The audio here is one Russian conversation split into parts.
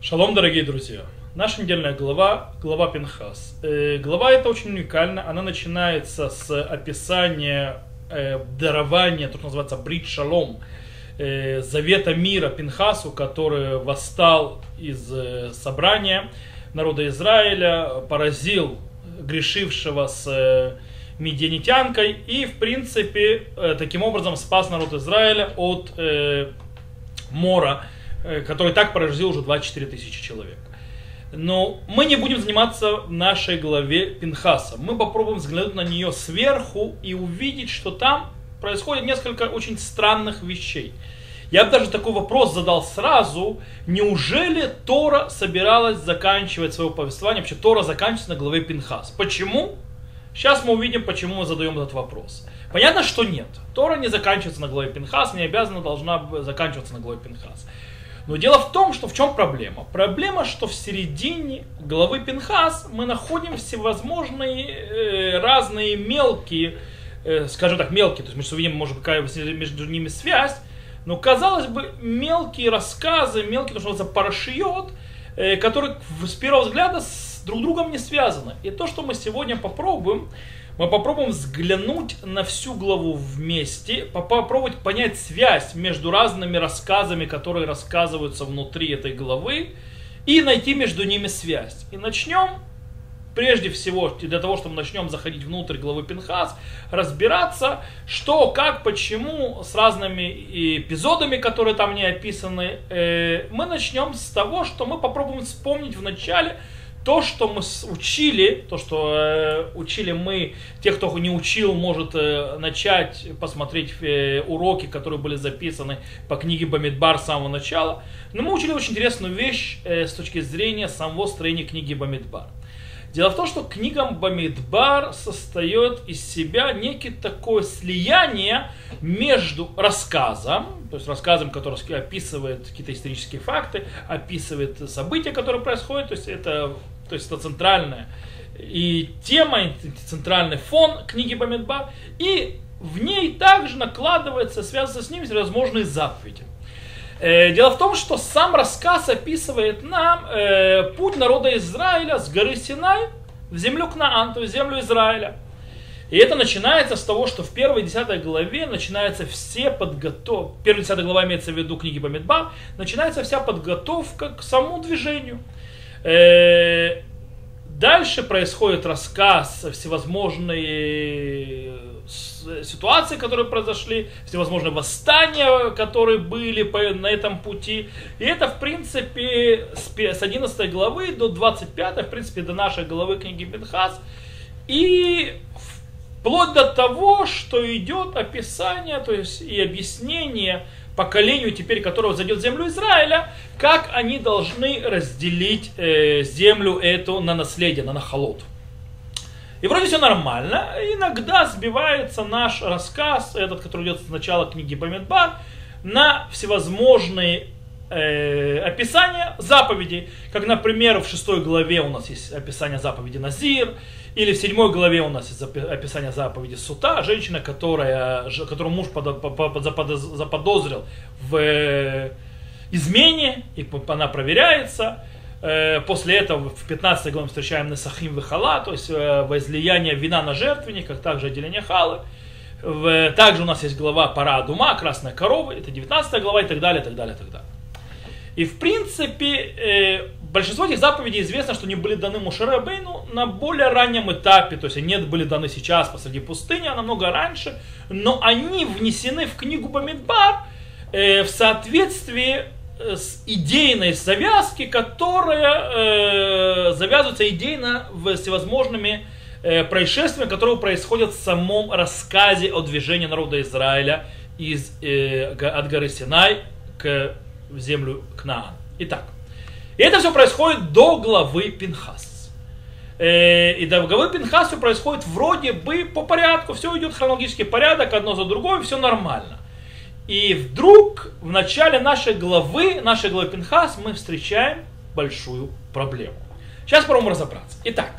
Шалом, дорогие друзья! Наша недельная глава, глава Пинхас. Э, глава эта очень уникальна. Она начинается с описания э, дарования, то, что называется Брит Шалом, э, завета мира Пинхасу, который восстал из э, собрания народа Израиля, поразил грешившего с э, медианитянкой и, в принципе, э, таким образом спас народ Израиля от э, мора, который так поразил уже 24 тысячи человек. Но мы не будем заниматься нашей главе Пинхаса. Мы попробуем взглянуть на нее сверху и увидеть, что там происходит несколько очень странных вещей. Я бы даже такой вопрос задал сразу. Неужели Тора собиралась заканчивать свое повествование? Вообще Тора заканчивается на главе Пинхас. Почему? Сейчас мы увидим, почему мы задаем этот вопрос. Понятно, что нет. Тора не заканчивается на главе Пинхас, не обязана должна заканчиваться на главе Пинхас. Но дело в том, что в чем проблема? Проблема, что в середине главы Пинхас мы находим всевозможные э, разные мелкие, э, скажем так, мелкие, то есть мы что видим, может какая между ними связь, но казалось бы, мелкие рассказы, мелкие, то, что называется, парашиот, э, которые с первого взгляда с друг другом не связаны. И то, что мы сегодня попробуем, мы попробуем взглянуть на всю главу вместе, попробовать понять связь между разными рассказами, которые рассказываются внутри этой главы, и найти между ними связь. И начнем, прежде всего, для того, чтобы начнем заходить внутрь главы Пинхас, разбираться, что, как, почему, с разными эпизодами, которые там не описаны. Э, мы начнем с того, что мы попробуем вспомнить в начале, то, что мы учили, то, что э, учили мы, те, кто не учил, может э, начать посмотреть э, уроки, которые были записаны по книге Бамидбар с самого начала. Но мы учили очень интересную вещь э, с точки зрения самого строения книги Бамидбар. Дело в том, что книга Бамидбар состоит из себя некий такое слияние между рассказом, то есть рассказом, который описывает какие-то исторические факты, описывает события, которые происходят, то есть это то есть это центральная и тема, центральный фон книги Бамидбар, и в ней также накладывается, связано с ними возможные заповеди. Э, дело в том, что сам рассказ описывает нам э, путь народа Израиля с горы Синай в землю Кнаан, то есть землю Израиля. И это начинается с того, что в первой десятой главе начинается все подготовка, первая десятая глава имеется в виду книги Бамидбар, начинается вся подготовка к самому движению. Э, дальше происходит рассказ всевозможные ситуации, которые произошли, всевозможные восстания, которые были на этом пути. И это, в принципе, с 11 главы до 25, в принципе, до нашей главы книги Бенхас. И вплоть до того, что идет описание, то есть и объяснение поколению теперь, которого зайдет землю Израиля, как они должны разделить э, землю эту на наследие, на нахолот. И вроде все нормально. Иногда сбивается наш рассказ, этот, который идет с начала книги Бамидбар, на всевозможные э, описания заповедей. Как, например, в шестой главе у нас есть описание заповеди Назир, или в седьмой главе у нас есть описание заповеди Сута, женщина, которая, которую муж заподозрил в э, измене, и она проверяется. Э, после этого в 15 главе мы встречаем Несахим Вихала, то есть э, возлияние вина на жертвенник, как также отделение халы. Также у нас есть глава Пара Дума, Красная корова, это 19 глава и так далее, и так далее, и так далее. И в принципе, большинство этих заповедей известно, что они были даны Мушере Бейну на более раннем этапе, то есть они были даны сейчас посреди пустыни, а намного раньше, но они внесены в книгу Бамидбар э, в соответствии э, с идейной завязки, которая э, завязывается идейно всевозможными э, происшествиями, которые происходят в самом рассказе о движении народа Израиля из, э, от горы Синай к в землю Кнаан. Итак, и это все происходит до главы Пинхас. Э, и до главы Пинхас все происходит вроде бы по порядку, все идет хронологический порядок, одно за другое, все нормально. И вдруг в начале нашей главы, нашей главы Пинхас, мы встречаем большую проблему. Сейчас попробуем разобраться. Итак,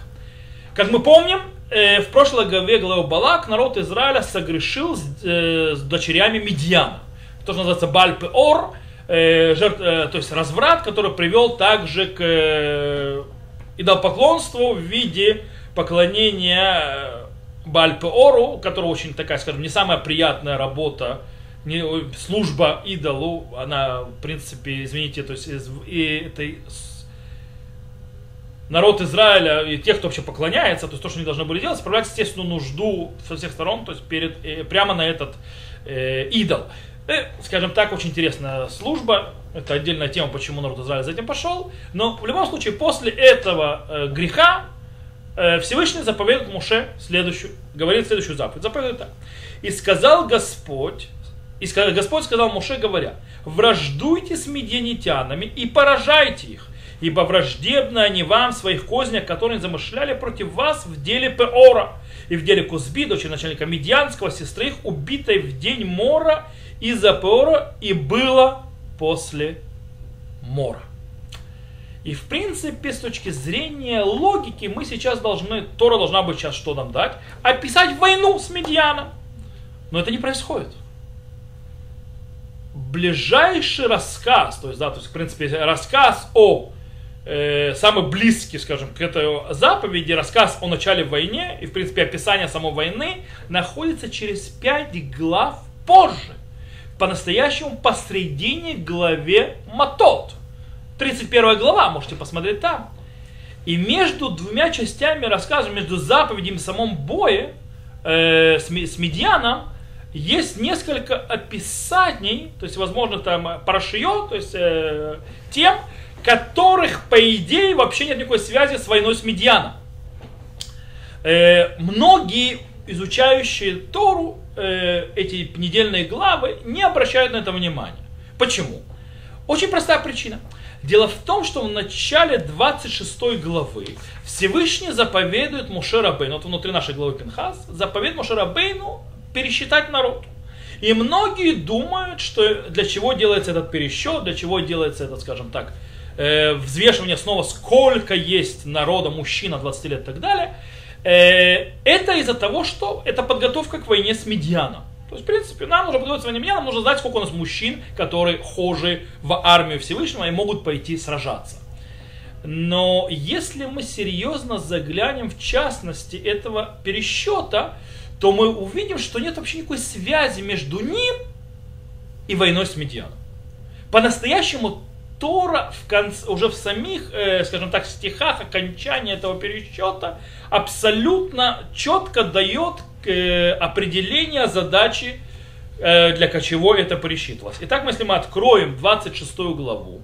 как мы помним, э, в прошлой главе главы Балак народ Израиля согрешил с, э, с дочерями Медьяна. То, что называется Бальпе Ор, э, жертв, э, то есть разврат, который привел также к э, идолопоклонству в виде поклонения э, Бальпеору, которая очень такая, скажем, не самая приятная работа, не, служба идолу, она, в принципе, извините, то есть из, и этой народ Израиля и тех, кто вообще поклоняется, то есть то, что они должны были делать, справлять естественную нужду со всех сторон, то есть перед, прямо на этот э, идол. Э, скажем так, очень интересная служба. Это отдельная тема, почему народ Израиля за этим пошел. Но в любом случае, после этого э, греха э, Всевышний заповедует Муше следующую, говорит следующую заповедь. Заповедует так. И сказал Господь, и Господь сказал Муше, говоря, враждуйте с медианитянами и поражайте их, ибо враждебны они вам в своих кознях, которые замышляли против вас в деле Пеора и в деле Кузби, дочери начальника Медианского, сестры их, убитой в день Мора из-за Пеора, и было после Мора. И в принципе, с точки зрения логики, мы сейчас должны, Тора должна быть сейчас что нам дать? Описать войну с Медианом. Но это не происходит. Ближайший рассказ, то есть, да, то есть, в принципе, рассказ о э, самый близкий, скажем, к этой заповеди, рассказ о начале войны и, в принципе, описание самой войны находится через пять глав позже. По-настоящему посредине главе Матот. 31 глава, можете посмотреть там. И между двумя частями рассказа, между заповедями и самом бое э, с, с Медианом, есть несколько описаний, то есть, возможно, там парашио, то есть э, тем, которых, по идее, вообще нет никакой связи с войной с Медианом. Э, многие изучающие Тору э, эти недельные главы не обращают на это внимания. Почему? Очень простая причина. Дело в том, что в начале 26 главы Всевышний заповедует Муше Рабейну, вот внутри нашей главы Пинхас, заповедует Муше Рабейну пересчитать народ. И многие думают, что для чего делается этот пересчет, для чего делается этот, скажем так, э, взвешивание снова, сколько есть народа, мужчина 20 лет и так далее, это из-за того, что это подготовка к войне с Медианом. То есть, в принципе, нам нужно подготовиться к войне Медианом, нужно знать, сколько у нас мужчин, которые хожи в армию Всевышнего и могут пойти сражаться. Но если мы серьезно заглянем в частности этого пересчета, то мы увидим, что нет вообще никакой связи между ним и войной с Медианом. По-настоящему Тора в конце, уже в самих, э, скажем так, стихах окончания этого пересчета абсолютно четко дает э, определение задачи, э, для чего это пересчитывалось. Итак, если мы откроем 26 главу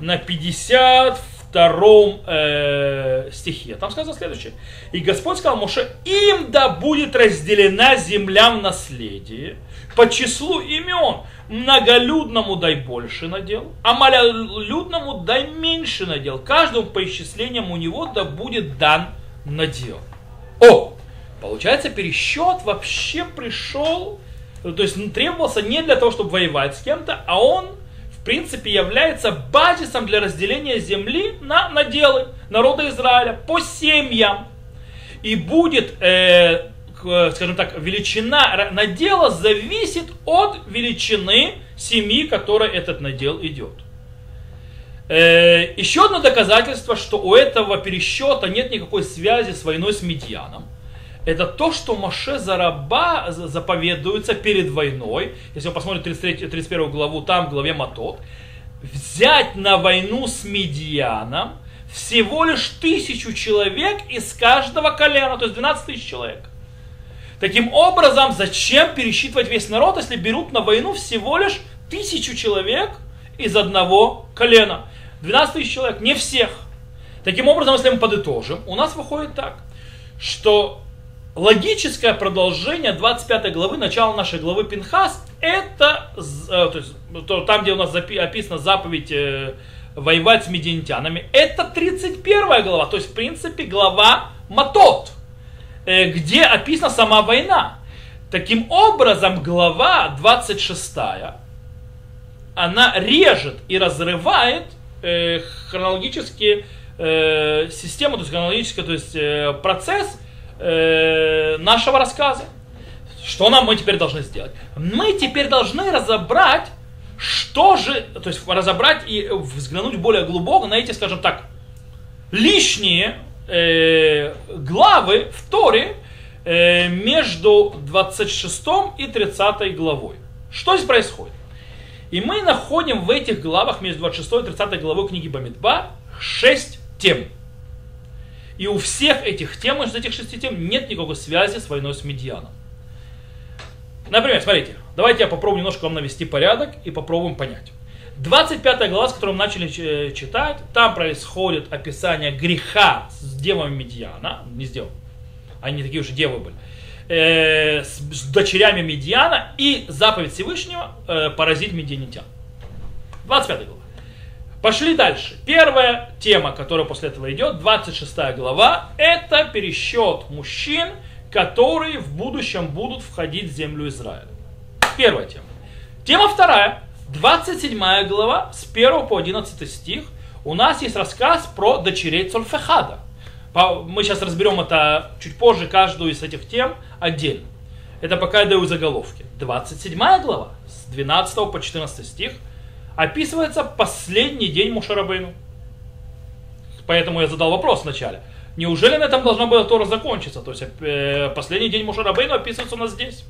на 50 втором э, стихе. Там сказано следующее. И Господь сказал Моше, им да будет разделена земля в наследие по числу имен. Многолюдному дай больше надел, а малолюдному дай меньше надел. Каждому по исчислениям у него да будет дан надел. О, получается пересчет вообще пришел, то есть требовался не для того, чтобы воевать с кем-то, а он принципе является базисом для разделения земли на наделы народа Израиля по семьям. И будет, э, скажем так, величина надела зависит от величины семьи, которой этот надел идет. Э, еще одно доказательство, что у этого пересчета нет никакой связи с войной с Медьяном – это то, что Маше Зараба заповедуется перед войной. Если вы посмотрите 33, 31 главу, там в главе Матот, взять на войну с Медианом всего лишь тысячу человек из каждого колена, то есть 12 тысяч человек. Таким образом, зачем пересчитывать весь народ, если берут на войну всего лишь тысячу человек из одного колена? 12 тысяч человек, не всех. Таким образом, если мы подытожим, у нас выходит так, что логическое продолжение 25 главы, начала нашей главы Пинхас, это э, то есть, то, там, где у нас запи, описана заповедь э, воевать с медиантянами, это 31 глава, то есть, в принципе, глава Матот, где описана сама война. Таким образом, глава 26, она режет и разрывает э, хронологически э, систему, то есть хронологический то есть, э, процесс, э, нашего рассказа. Что нам мы теперь должны сделать? Мы теперь должны разобрать, что же, то есть разобрать и взглянуть более глубоко на эти, скажем так, лишние э, главы в Торе э, между 26 и 30 главой. Что здесь происходит? И мы находим в этих главах между 26 и 30 главой книги Бамидба 6 тем. И у всех этих тем, из этих шести тем, нет никакой связи с войной с Медианом. Например, смотрите, давайте я попробую немножко вам навести порядок и попробуем понять. 25 глава, с которой мы начали э, читать, там происходит описание греха с девами Медиана, не с девами, они такие уже девы были, э, с, с дочерями Медиана и заповедь Всевышнего э, поразить медианитян. 25 глава. Пошли дальше. Первая тема, которая после этого идет, 26 глава, это пересчет мужчин, которые в будущем будут входить в землю Израиля. Первая тема. Тема вторая, 27 глава, с 1 по 11 стих, у нас есть рассказ про дочерей Цольфехада. Мы сейчас разберем это чуть позже, каждую из этих тем отдельно. Это пока я даю заголовки. 27 глава, с 12 по 14 стих, описывается последний день Мушарабейну. Поэтому я задал вопрос вначале. Неужели на этом должна была Тора закончиться? То есть э, последний день Мушарабейну описывается у нас здесь.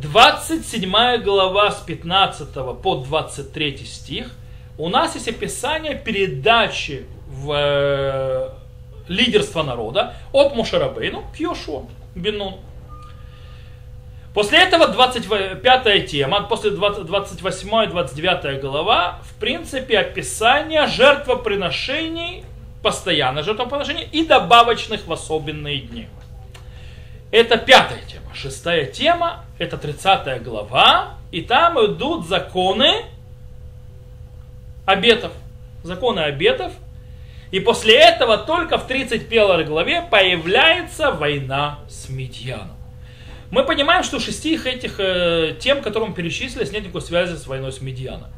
27 глава с 15 по 23 стих у нас есть описание передачи в э, лидерство народа от Мушарабейну к Йошуа Бенуну. После этого 25 тема, после 28-29 глава, в принципе, описание жертвоприношений, постоянно жертвоприношений и добавочных в особенные дни. Это пятая тема. Шестая тема, это 30 глава, и там идут законы обетов. Законы обетов. И после этого только в 31 главе появляется война с Медьяном. Мы понимаем, что шести этих э, тем, которым перечислились, нет никакой связи с войной с Медианом.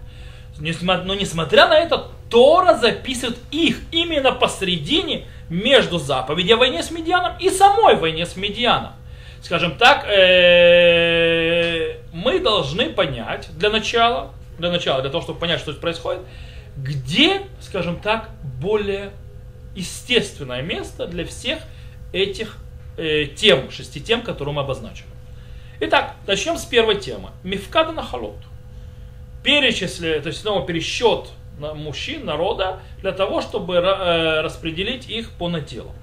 Но несмотря на это, Тора записывает их именно посредине между заповедью о войне с Медианом и самой войне с Медианом. Скажем так, э, мы должны понять для начала, для начала, для того, чтобы понять, что здесь происходит, где, скажем так, более естественное место для всех этих э, тем, шести тем, которые мы обозначили. Итак, начнем с первой темы. Мифкада на халот. Перечисление, то есть снова пересчет мужчин, народа, для того, чтобы э, распределить их по наделам.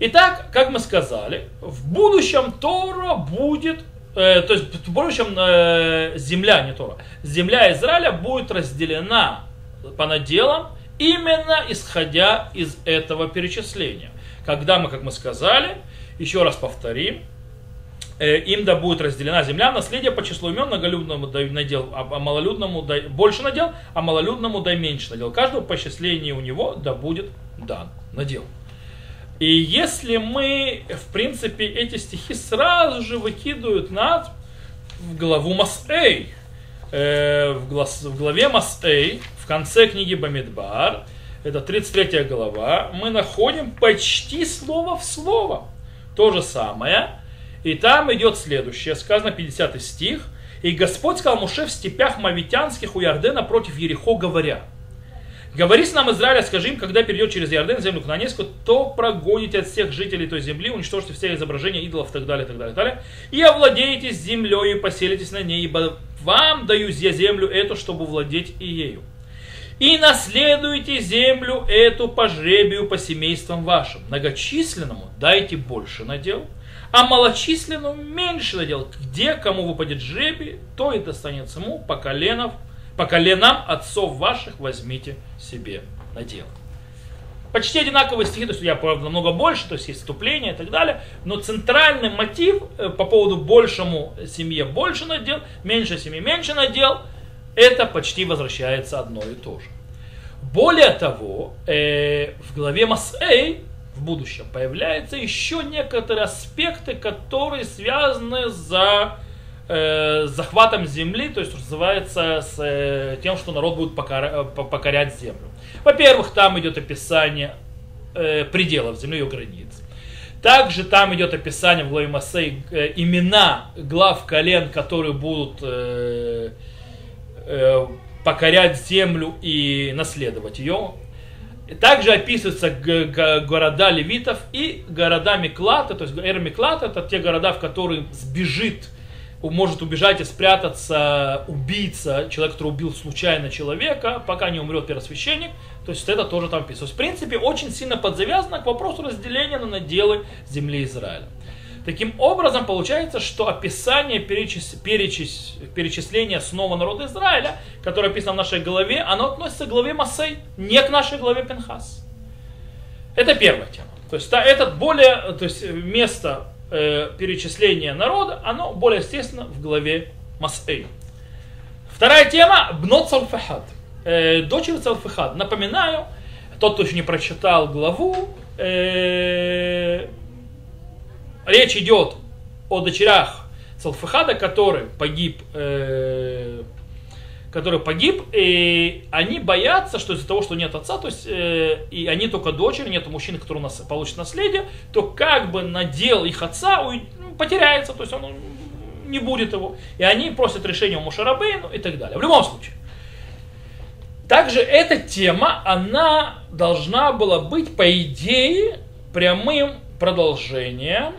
Итак, как мы сказали, в будущем Тора будет, э, то есть в будущем э, земля, не Тора, земля Израиля будет разделена по наделам именно исходя из этого перечисления. Когда мы, как мы сказали, еще раз повторим, э, им да будет разделена земля, наследие по числу имен многолюдному дай надел, а, а малолюдному дай больше надел, а малолюдному дай меньше надел. Каждого по счислению у него да будет дан надел. И если мы, в принципе, эти стихи сразу же выкидывают над в главу Масэй, э, в, глаз, в главе Масэй, в конце книги Бамидбар, это 33 глава, мы находим почти слово в слово то же самое. И там идет следующее, сказано 50 стих. И Господь сказал Муше в степях Мавитянских у Ярдена против Ерехо, говоря, Говори с нам, Израиля, скажи им, когда перейдет через Ярден, землю Кнанейскую, то прогоните от всех жителей той земли, уничтожьте все изображения идолов и так далее, и так далее, и так далее. И овладеете землей и поселитесь на ней, ибо вам даю я землю эту, чтобы владеть и ею и наследуйте землю эту по жребию по семействам вашим. Многочисленному дайте больше надел, а малочисленному меньше надел. Где кому выпадет жребий, то и достанется ему по, коленов, по коленам отцов ваших возьмите себе надел. Почти одинаковые стихи, то есть я, правда, намного больше, то есть есть вступление и так далее, но центральный мотив э, по поводу большему семье больше надел, меньше семье меньше надел – это почти возвращается одно и то же. Более того, э, в главе Масэй в будущем появляются еще некоторые аспекты, которые связаны за э, захватом земли, то есть называется с э, тем, что народ будет покоря, покорять землю. Во-первых, там идет описание э, пределов земли, ее границ. Также там идет описание в главе Масей э, имена глав колен, которые будут э, э, покорять землю и наследовать ее. Также описываются города левитов и города Миклата, то есть Эр Миклат это те города, в которые сбежит, может убежать и спрятаться убийца, человек, который убил случайно человека, пока не умрет первосвященник. То есть это тоже там описывается. В принципе, очень сильно подзавязано к вопросу разделения на наделы земли Израиля. Таким образом, получается, что описание перечис... Перечис... перечисления снова народа Израиля, которое описано в нашей главе, оно относится к главе Масей, не к нашей главе Пенхас. Это первая тема. То есть это более, то есть место э, перечисления народа, оно более естественно в главе Масей. Вторая тема Бнот Салфахад. Э, дочери Салфахад. Напоминаю, тот, кто еще не прочитал главу, э, речь идет о дочерях Салфахада, который погиб, э, который погиб, и они боятся, что из-за того, что нет отца, то есть э, и они только дочери, нет мужчины, который у нас получит наследие, то как бы надел их отца уй, ну, потеряется, то есть он не будет его. И они просят решения у Мушарабейну и так далее. В любом случае. Также эта тема, она должна была быть, по идее, прямым продолжением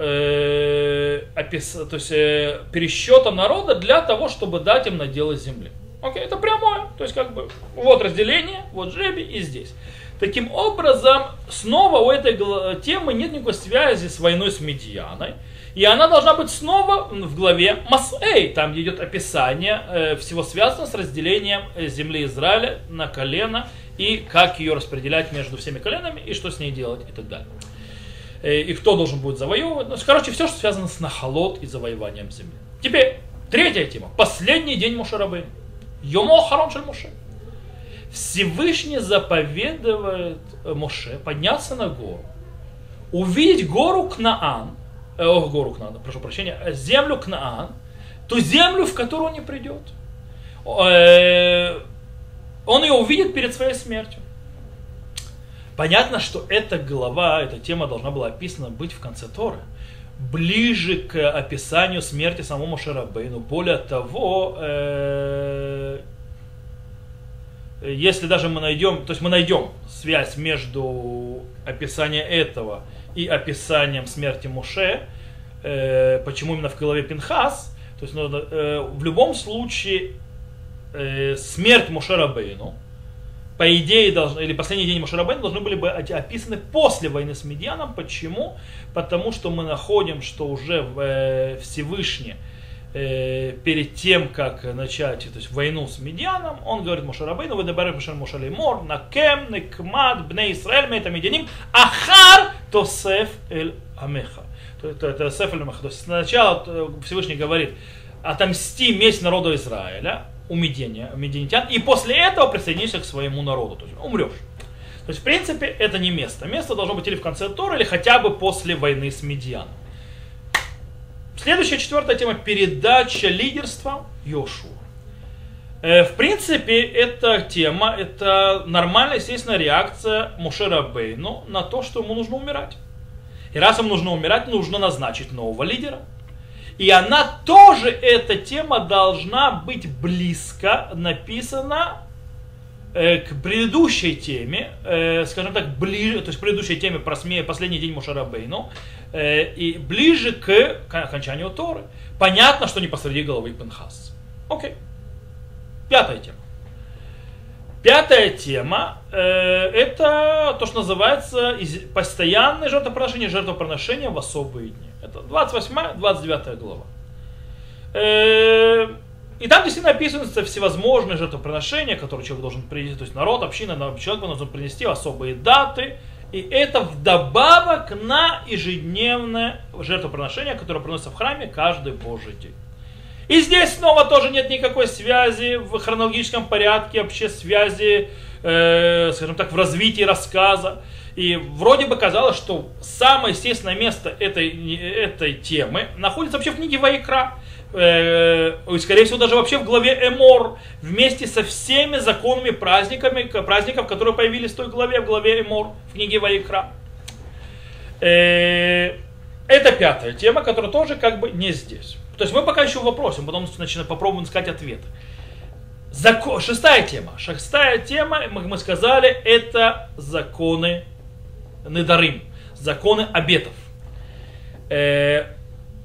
э, опис, то есть, э, пересчетом народа для того, чтобы дать им наделы земли. Окей, это прямое. То есть, как бы, вот разделение, вот жребий и здесь. Таким образом, снова у этой темы нет никакой связи с войной с Медианой. И она должна быть снова в главе Масэй, там идет описание э, всего связанного с разделением э, земли Израиля на колено и как ее распределять между всеми коленами и что с ней делать и так далее. Э, и кто должен будет завоевывать. Ну, короче, все, что связано с нахолот и завоеванием земли. Теперь, третья тема. Последний день Мушарабы. Йомо Харон Шель Моше. Всевышний заповедует Моше подняться на гору, увидеть гору Кнаан, э, о, гору Кнаан, прошу прощения, землю Кнаан, ту землю, в которую он не придет. Э, он ее увидит перед своей смертью. Понятно, что эта глава, эта тема должна была описана быть в конце Торы. Ближе к описанию смерти самому Шарабейну. Более того, э, если даже мы найдем, то есть мы найдем связь между описанием этого и описанием смерти Муше, э, почему именно в голове Пинхас, то есть ну, э, в любом случае э, смерть Мушера Бейну, по идее, должны, или последний день Машарабейна должны были бы описаны после войны с Медианом. Почему? Потому что мы находим, что уже в, э, Всевышний э, перед тем, как начать то есть, войну с Медианом, он говорит Мушарабейну, вы добавили Мушар Мушалимор, накем, некмад, бне Исраэль, мейта медианим, ахар тосеф эль амеха. Это тосеф эль амеха. То есть сначала э, Всевышний говорит, отомсти месть народу Израиля, у медиане, медианитян, и после этого присоединишься к своему народу, то есть умрешь. То есть, в принципе, это не место. Место должно быть или в конце Тора, или хотя бы после войны с Медианом. Следующая, четвертая тема – передача лидерства Йошуа. Э, в принципе, эта тема, это нормальная, естественная реакция Мушера Бейну на то, что ему нужно умирать. И раз ему нужно умирать, нужно назначить нового лидера. И она тоже, эта тема должна быть близко написана э, к предыдущей теме, э, скажем так, ближе, то есть к предыдущей теме про сме, последний день Мушарабейну, э, и ближе к окончанию Торы. Понятно, что не посреди головы Пенхас. Окей. Пятая тема. Пятая тема э, это то, что называется постоянное жертвоприношение, жертвоприношение в особые дни. Это 28-29 глава. Э, и там действительно описываются всевозможные жертвоприношения, которые человек должен принести, то есть народ, община, человек должен принести особые даты. И это вдобавок на ежедневное жертвоприношение, которое приносится в храме каждый Божий день. И здесь снова тоже нет никакой связи в хронологическом порядке, вообще связи, э, скажем так, в развитии рассказа. И вроде бы казалось, что самое естественное место этой, этой темы находится вообще в книге Ваикра. Э, скорее всего, даже вообще в главе Эмор, вместе со всеми законами, праздниками, праздников, которые появились в той главе, в главе Эмор, в книге Ваикра. Э, это пятая тема, которая тоже как бы не здесь. То есть мы пока еще в вопросе, потом начинаем, попробуем искать ответы. Закон, шестая тема. Шестая тема, мы, мы сказали, это законы Недарим, законы обетов. Э,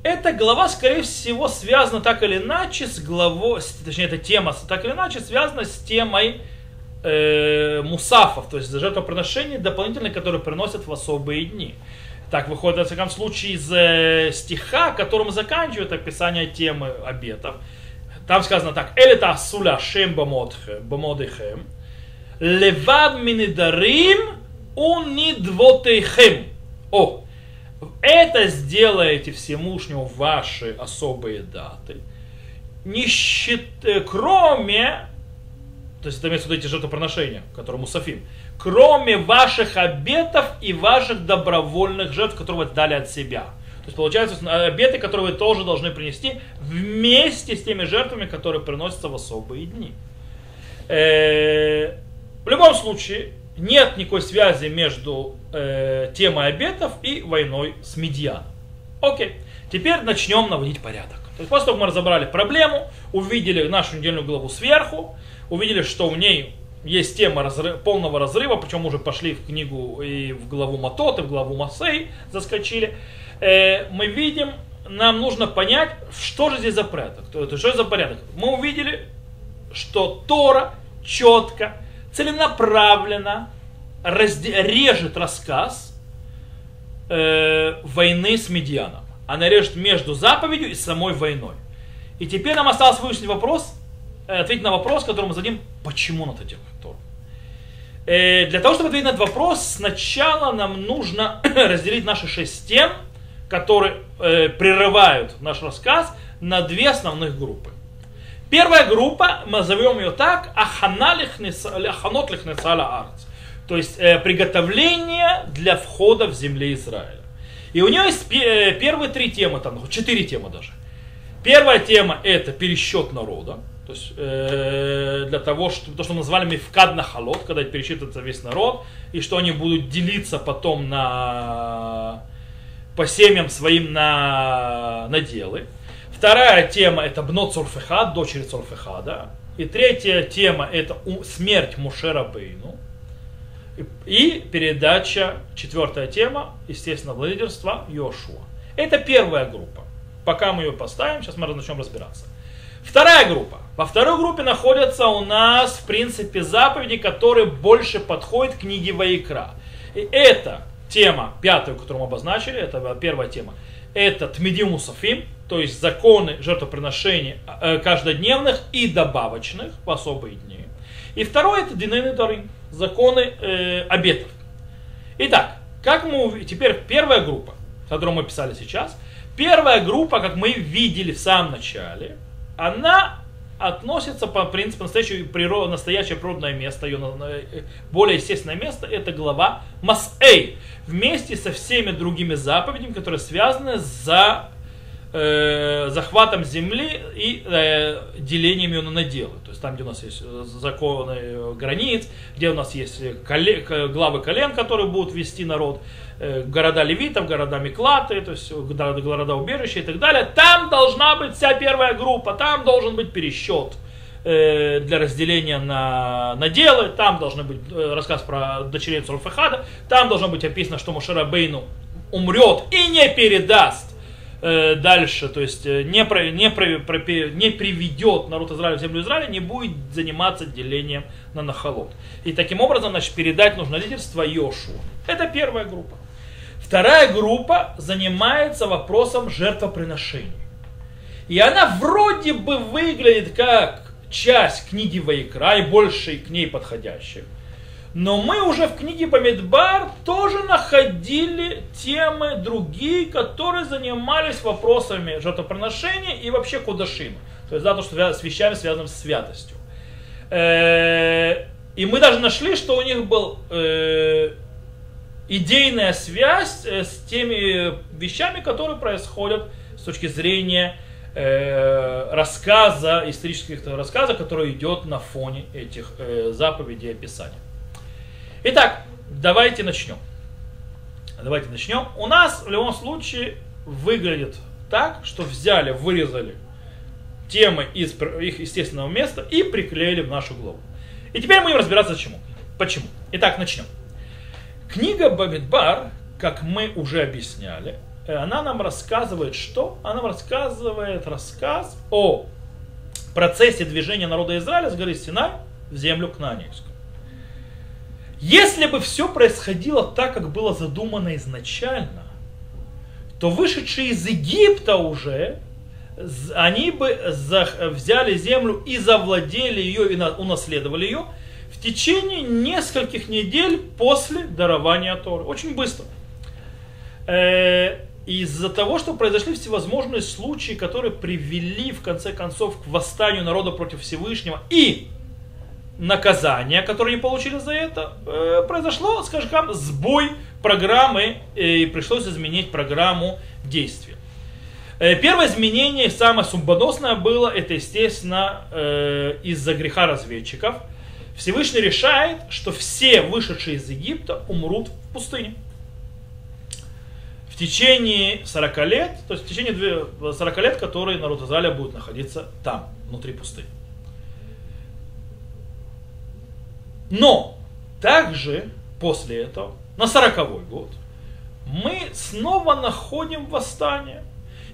эта глава, скорее всего, связана так или иначе с главой, точнее, эта тема так или иначе связана с темой э, мусафов, то есть жертвоприношений дополнительные, которые приносят в особые дни. Так выходит, во всяком случае, из э, стиха, которым заканчивает описание темы обетов. Там сказано так. Элета асуля шем бамодехем. Левад минидарим унидвотейхем. О, это сделаете всемушнему ваши особые даты, не счит, э, кроме, то есть это имеется в виду эти жертвоприношения, которые мусафим, кроме ваших обетов и ваших добровольных жертв, которые вы дали от себя. То есть получается обеты, которые вы тоже должны принести вместе с теми жертвами, которые приносятся в особые дни. Э, в любом случае, нет никакой связи между э, темой обетов и войной с Медианом. Окей, теперь начнем наводить порядок. То есть после того, как мы разобрали проблему, увидели нашу недельную главу сверху, увидели, что в ней есть тема разрыв, полного разрыва, причем уже пошли в книгу и в главу Матот, и в главу Масей заскочили. Э, мы видим, нам нужно понять, что же здесь за порядок. То, это, что за порядок. Мы увидели, что Тора четко целенаправленно режет рассказ э, войны с Медианом. Она режет между заповедью и самой войной. И теперь нам осталось выяснить вопрос, э, ответить на вопрос, который мы зададим, почему он это делает. Э, для того, чтобы ответить на этот вопрос, сначала нам нужно разделить наши шесть тем, которые э, прерывают наш рассказ, на две основных группы. Первая группа, мы назовем ее так, аханот лихнецаля арц. То есть э, приготовление для входа в земле Израиля. И у нее есть э, первые три темы, там, четыре темы даже. Первая тема это пересчет народа. То есть э, для того, что, то, что мы назвали мифкад на халот, когда пересчитывается весь народ, и что они будут делиться потом на, по семьям своим на, на делы. Вторая тема это Бнот Цурфехад, дочери Цурфехада. И третья тема это смерть Мушера Бейну. И передача, четвертая тема, естественно, лидерства Йошуа. Это первая группа. Пока мы ее поставим, сейчас мы начнем разбираться. Вторая группа. Во второй группе находятся у нас, в принципе, заповеди, которые больше подходят к книге Ваикра. И это тема, пятую, которую мы обозначили, это первая тема, это Тмидим Мусафим, то есть законы жертвоприношений э, каждодневных и добавочных в особые дни. И второе это Динейны законы э, обетов. Итак, как мы теперь первая группа, которую мы писали сейчас, первая группа, как мы видели в самом начале, она относится по принципу настоящее, природ, настоящее природное место, ее э, более естественное место, это глава Масэй, вместе со всеми другими заповедями, которые связаны за э, захватом земли и э, делением ее на наделы. То есть там, где у нас есть э, законы э, границ, где у нас есть коле, главы колен, которые будут вести народ, э, города левитов, города Миклаты, то есть города, города убежища и так далее. Там должна быть вся первая группа, там должен быть пересчет для разделения на наделы, там должен быть рассказ про дочерей Цурфахада, там должно быть описано, что Мушера Бейну умрет и не передаст э, дальше, то есть э, не, про, не, про, про, не приведет народ Израиля в землю Израиля, не будет заниматься делением на нахолот. И таким образом, значит, передать нужно лидерство Йошу. Это первая группа. Вторая группа занимается вопросом жертвоприношений. И она вроде бы выглядит как часть книги Ваикра и больше к ней подходящих. Но мы уже в книге Бамидбар тоже находили темы другие, которые занимались вопросами жертвоприношения и вообще кудашима. То есть да, то, что с вещами связанными с святостью. Э, и мы даже нашли, что у них был э, идейная связь э, с теми вещами, которые происходят с точки зрения рассказа, исторических рассказа, который идет на фоне этих заповедей и описаний. Итак, давайте начнем. Давайте начнем. У нас в любом случае выглядит так, что взяли, вырезали темы из их естественного места и приклеили в нашу главу. И теперь мы будем разбираться почему. Почему? Итак, начнем. Книга Бамидбар, как мы уже объясняли, э, она нам рассказывает что? Она нам рассказывает рассказ о процессе движения народа Израиля с горы Синай в землю Кнанейскую. Если бы все происходило так, как было задумано изначально, то вышедшие из Египта уже, они бы взяли землю и завладели ее, и унаследовали ее в течение нескольких недель после дарования Торы. Очень быстро. Э, из-за того, что произошли всевозможные случаи, которые привели в конце концов к восстанию народа против Всевышнего и наказание, которое они получили за это, э, произошло, скажем, сбой программы, э, и пришлось изменить программу действия. Э, первое изменение, самое сумбоносное было, это, естественно, из-за греха разведчиков. Всевышний решает, что все вышедшие из Египта умрут в пустыне. В течение 40 лет, то есть в течение 40 лет, которые народ Израиля будет находиться там, внутри пустыни. Но также после этого, на сороковой год, мы снова находим восстание.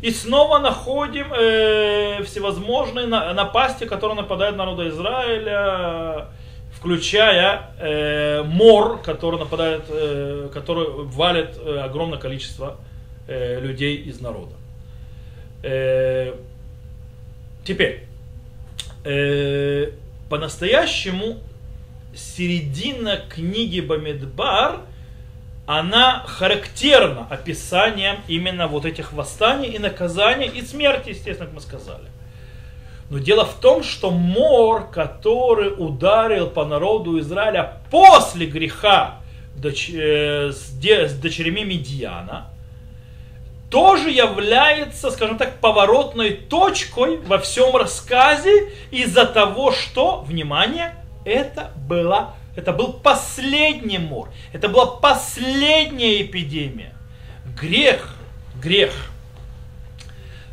И снова находим э, всевозможные напасти, которые нападают на народа Израиля, включая э, мор, который нападает, э, который валит э, огромное количество э, людей из народа. Э, теперь, э, по-настоящему середина книги Бамидбар, она характерна описанием именно вот этих восстаний и наказаний и смерти, естественно, как мы сказали. Но дело в том, что Мор, который ударил по народу Израиля после греха э, с дочерями Медиана, тоже является, скажем так, поворотной точкой во всем рассказе из-за того, что, внимание, это, была, это был последний мор. Это была последняя эпидемия. Грех, грех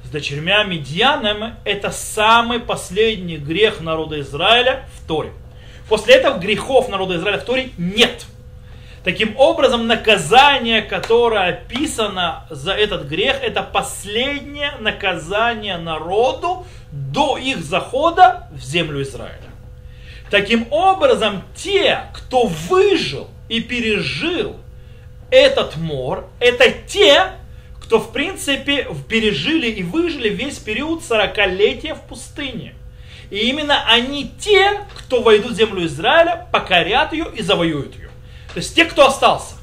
с дочерьми Медьяном это самый последний грех народа Израиля в Торе. После этого грехов народа Израиля в Торе нет. Таким образом, наказание, которое описано за этот грех, это последнее наказание народу до их захода в землю Израиля. Таким образом, те, кто выжил и пережил этот мор, это те, кто в принципе пережили и выжили весь период 40-летия в пустыне. И именно они те, кто войдут в землю Израиля, покорят ее и завоюют ее. То есть те, кто остался.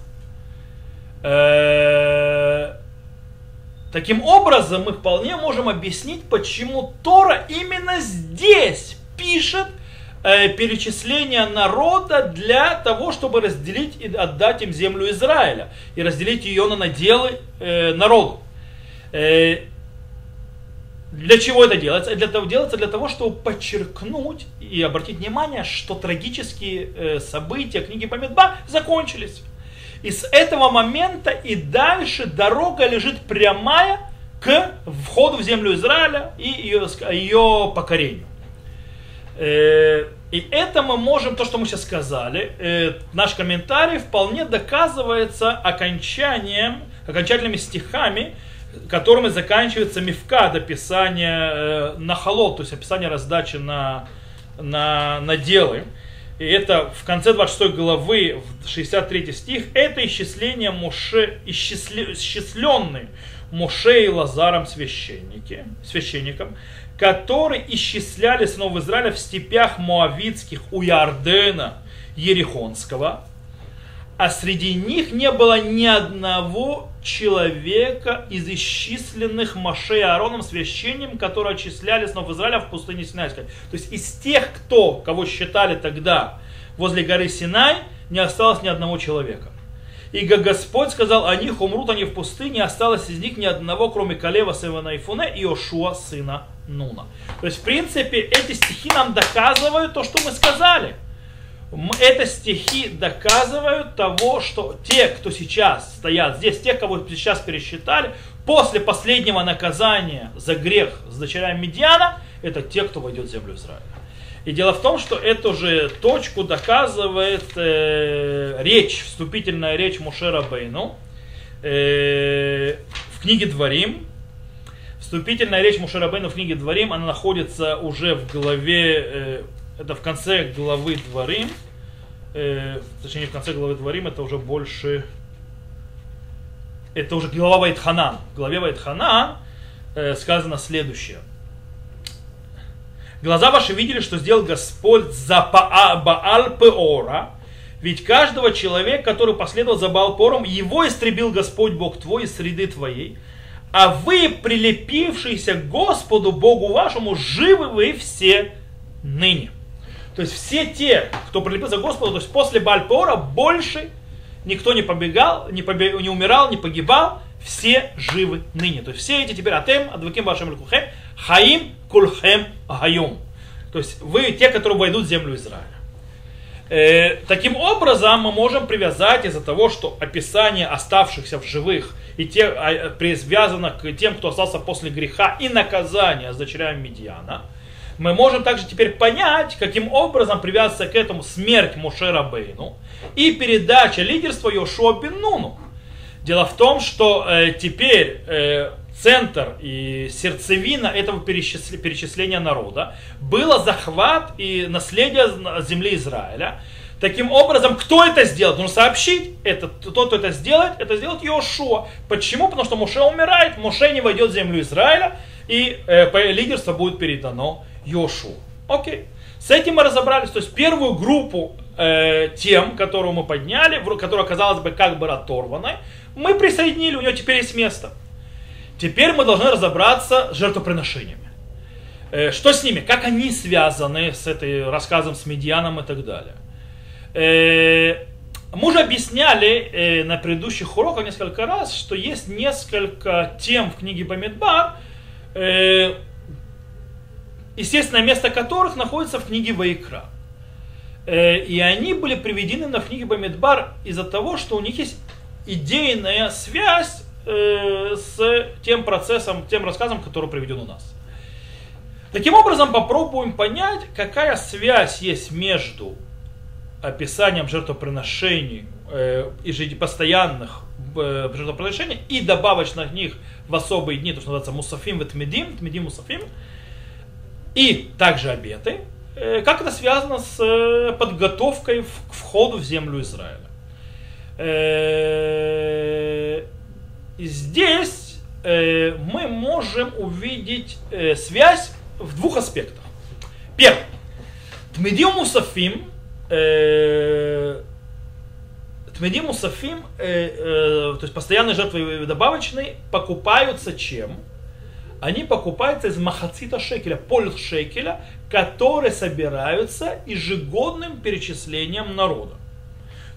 Таким образом, мы вполне можем объяснить, почему Тора именно здесь пишет Э, перечисления народа для того, чтобы разделить и отдать им землю Израиля и разделить ее на наделы э, народу. Э, для чего это делается? Для того, делается для того, чтобы подчеркнуть и обратить внимание, что трагические события книги Памидба закончились. И с этого момента и дальше дорога лежит прямая к входу в землю Израиля и ее, ее покорению. И это мы можем, то, что мы сейчас сказали, э, наш комментарий вполне доказывается окончанием, окончательными стихами, которыми заканчивается мифкад описания э, на холод, то есть описание раздачи на, на, на делы. И это в конце 26 главы, 63 стих, это исчисление Моше, исчисленные Моше и Лазаром священники, священникам, которые исчисляли сынов Израиля в степях Моавитских у Ярдена Ерихонского, а среди них не было ни одного человека из исчисленных Моше и Аароном священником, которые отчисляли снов Израиля в пустыне Синайской. То есть из тех, кто, кого считали тогда возле горы Синай, не осталось ни одного человека. И Господь сказал, о них умрут они в пустыне, осталось из них ни одного, кроме Калева, сына Ифуне и Ошуа, сына Нуна. То есть, в принципе, эти стихи нам доказывают то, что мы сказали. Это стихи доказывают того, что те, кто сейчас стоят здесь, те, кого сейчас пересчитали, после последнего наказания за грех с дочерями Медиана, это те, кто войдет в землю Израиля. И дело в том, что эту же точку доказывает э, речь, вступительная речь Мушера Бейну э, в книге Дворим. Вступительная речь Мушера Бейну в книге Дворим, она находится уже в главе, э, это в конце главы Дворим, э, точнее не в конце главы Дворим, это уже больше, это уже глава Вайтханан. В главе Вайтханан э, сказано следующее – Глаза ваши видели, что сделал Господь за Баал Пеора, ведь каждого человека, который последовал за Баалпором, его истребил Господь Бог твой из среды твоей. А вы, прилепившиеся к Господу Богу вашему, живы вы все ныне. То есть все те, кто прилепился к Господу, то есть после Бальпора больше никто не побегал, не, побег, не умирал, не погибал, все живы ныне. То есть все эти теперь атем, адваким вашим лукухем, хаим кульхем гайом. То есть вы те, которые войдут в землю Израиля. Э, таким образом, мы можем привязать из-за того, что описание оставшихся в живых и те, а, привязано к тем, кто остался после греха и наказания с дочерями Медиана, мы можем также теперь понять, каким образом привязывается к этому смерть Мушера Бейну и передача лидерства Йошуа Бен Нуну. Дело в том, что э, теперь э, центр и сердцевина этого перечисления народа было захват и наследие земли Израиля. Таким образом, кто это сделал? Нужно сообщить. Это, тот, кто это сделает, это сделает Йошуа. Почему? Потому что Моше умирает, Моше не войдет в землю Израиля, и э, лидерство будет передано Йошу. Окей. С этим мы разобрались. То есть первую группу э, тем, которую мы подняли, которая казалось бы как бы оторванной, мы присоединили, у нее теперь есть место. Теперь мы должны разобраться с жертвоприношениями. Э, что с ними? Как они связаны с этой рассказом с Медианом и так далее. Э, мы уже объясняли э, на предыдущих уроках несколько раз, что есть несколько тем в книге Бамидбар, естественное место которых находится в книге Ваикра. И они были приведены на книге Бамидбар из-за того, что у них есть идейная связь э, с тем процессом, тем рассказом, который приведен у нас. Таким образом, попробуем понять, какая связь есть между описанием жертвоприношений э, и постоянных э, жертвоприношений и добавочных них в особые дни, то, что называется мусафим в тмедим, тмедим мусафим, и также обеты, э, как это связано с э, подготовкой к входу в землю Израиля. Э, здесь э, мы можем увидеть э, связь в двух аспектах. Первый. Тмедим Мусафим, Тмедим Мусафим, то есть постоянные жертвы добавочные, покупаются чем? Они покупаются из махацита шекеля, пол шекеля, которые собираются ежегодным перечислением народа.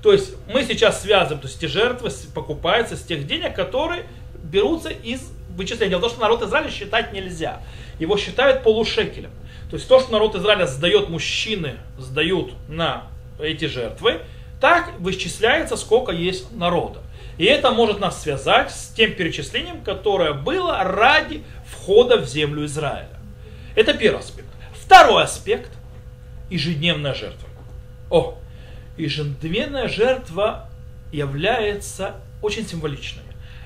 То есть мы сейчас связываем, то есть эти жертвы покупаются с тех денег, которые берутся из вычисления. Дело в том, что народ Израиля считать нельзя. Его считают полушекелем. То есть то, что народ Израиля сдает, мужчины сдают на эти жертвы, так вычисляется, сколько есть народа. И это может нас связать с тем перечислением, которое было ради входа в землю Израиля. Это первый аспект. Второй аспект – ежедневная жертва. О, ежедневная жертва является очень символичной.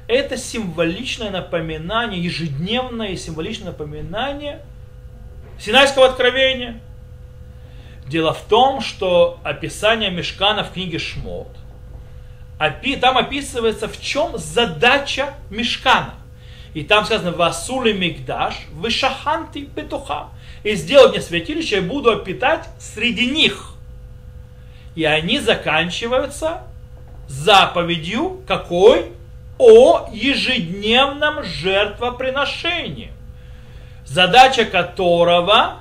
Это символичное напоминание, ежедневное символичное напоминание Синайского откровения. Дело в том, что описание Мешкана в книге Шмот, там описывается, в чем задача Мешкана. И там сказано, Васули Мигдаш, Вышаханти Петуха. И сделать мне святилище, я буду опитать среди них и они заканчиваются заповедью какой? О ежедневном жертвоприношении, задача которого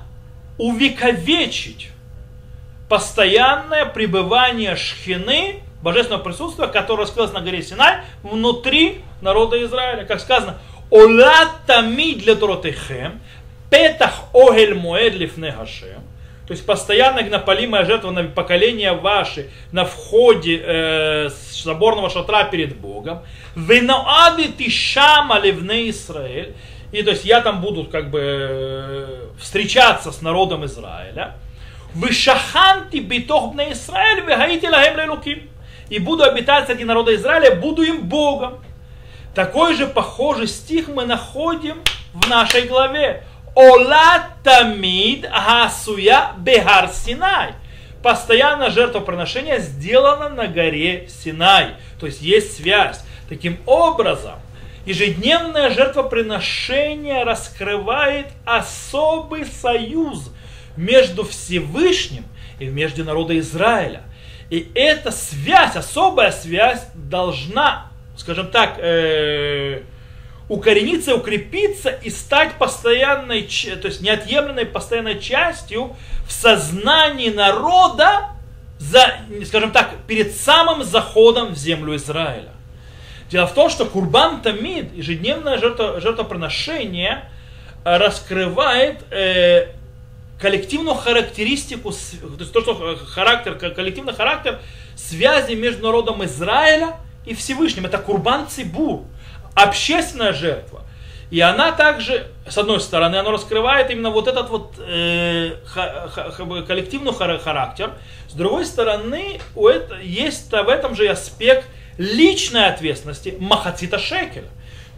увековечить постоянное пребывание шхины, божественного присутствия, которое раскрылось на горе Синай, внутри народа Израиля. Как сказано, «Ола тамид для Торотехем, петах огель моэд лифне Хашем». То есть постоянно гнополимая жертва на поколение ваши на входе э, соборного шатра перед Богом. Веноади тишама левне Израиль. и то есть я там буду как бы э, встречаться с народом Израиля. Вышаханти битох бна Израиль, вегаити лагем лелуким. И буду обитать среди народа Израиля, буду им Богом. Такой же похожий стих мы находим в нашей главе. Ола тамид гасуя бехар Синай. Постоянно жертвоприношение сделано на горе Синай. То есть есть связь. Таким образом, ежедневное жертвоприношение раскрывает особый союз между Всевышним и между народом Израиля. И эта связь, особая связь должна, скажем так, э, укорениться, укрепиться и стать постоянной, то есть неотъемлемой постоянной частью в сознании народа, за, скажем так, перед самым заходом в землю Израиля. Дело в том, что Курбан Тамид, ежедневное жертво, жертвоприношение, э, раскрывает э, коллективную характеристику, то есть то, что характер, коллективный характер связи между народом Израиля и Всевышним. Это Курбан Цибур общественная жертва. И она также, с одной стороны, она раскрывает именно вот этот вот э, ха, ха, коллективный характер. С другой стороны, у это, есть в этом же аспект личной ответственности Махацита Шекеля.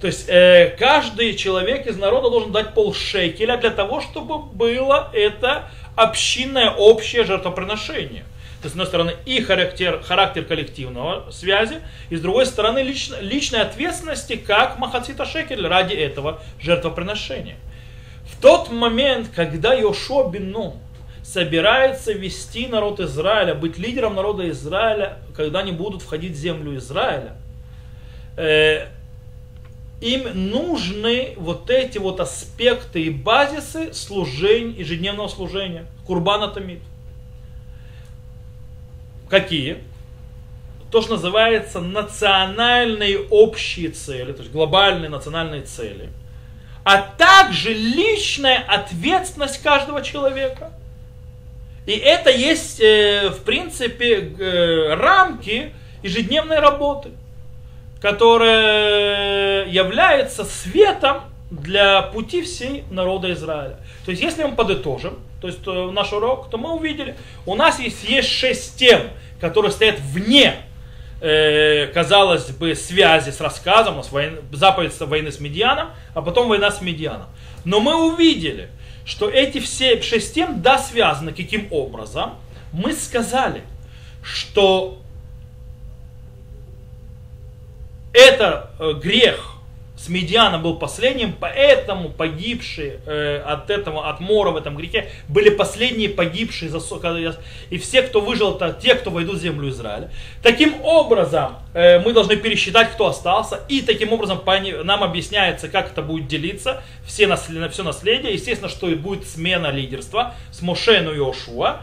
То есть э, каждый человек из народа должен дать пол шекеля для того, чтобы было это общинное общее жертвоприношение. С одной стороны, и характер, характер коллективного связи, и с другой стороны, лично, личной ответственности, как Махацита Шекель ради этого жертвоприношения. В тот момент, когда Йошуа Бину собирается вести народ Израиля, быть лидером народа Израиля, когда они будут входить в землю Израиля, э, им нужны вот эти вот аспекты и базисы служения, ежедневного служения, курбана тамид. Какие? То, что называется национальные общие цели, то есть глобальные национальные цели, а также личная ответственность каждого человека. И это есть, э, в принципе, э, рамки ежедневной работы, которая является светом для пути всей народа Израиля. То есть, если мы подытожим, то есть э, наш урок, то мы увидели, у нас есть, есть шесть тем, которые стоят вне, э, казалось бы, связи с рассказом, у нас война, заповедь войны с Медианом, а потом война с Медианом. Но мы увидели, что эти все шесть тем, да, связаны каким образом. Мы сказали, что это э, грех с Медианом был последним, поэтому погибшие э, от этого, от мора в этом грехе, были последние погибшие, за, и все, кто выжил, это те, кто войдут в землю Израиля. Таким образом, э, мы должны пересчитать, кто остался, и таким образом нам объясняется, как это будет делиться, все наследие, все наследие, естественно, что и будет смена лидерства с Мошену и Ошуа,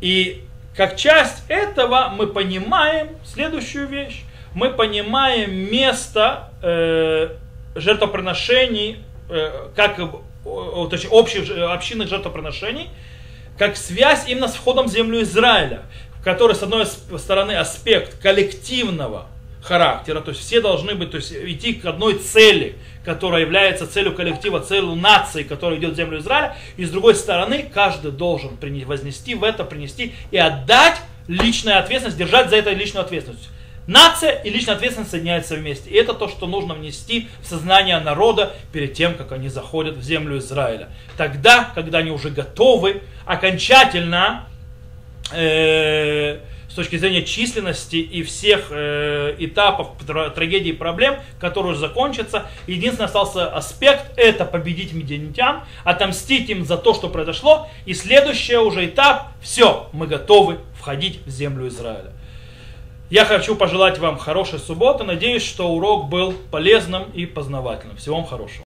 и как часть этого мы понимаем следующую вещь, мы понимаем место э, жертвоприношений, э, как точнее, общих общинных жертвоприношений, как связь именно с входом в землю Израиля, в которой, с одной стороны, аспект коллективного характера, то есть все должны быть, то есть идти к одной цели, которая является целью коллектива, целью нации, которая идет в землю Израиля, и с другой стороны, каждый должен вознести в это, принести и отдать личную ответственность, держать за это личную ответственность. Нация и личная ответственность соединяются вместе. И это то, что нужно внести в сознание народа перед тем, как они заходят в землю Израиля. Тогда, когда они уже готовы окончательно э, с точки зрения численности и всех э, этапов трагедии и проблем, которые уже закончатся. Единственный остался аспект – это победить медианитян, отомстить им за то, что произошло. И следующий уже этап – все, мы готовы входить в землю Израиля. Я хочу пожелать вам хорошей субботы. Надеюсь, что урок был полезным и познавательным. Всего вам хорошего.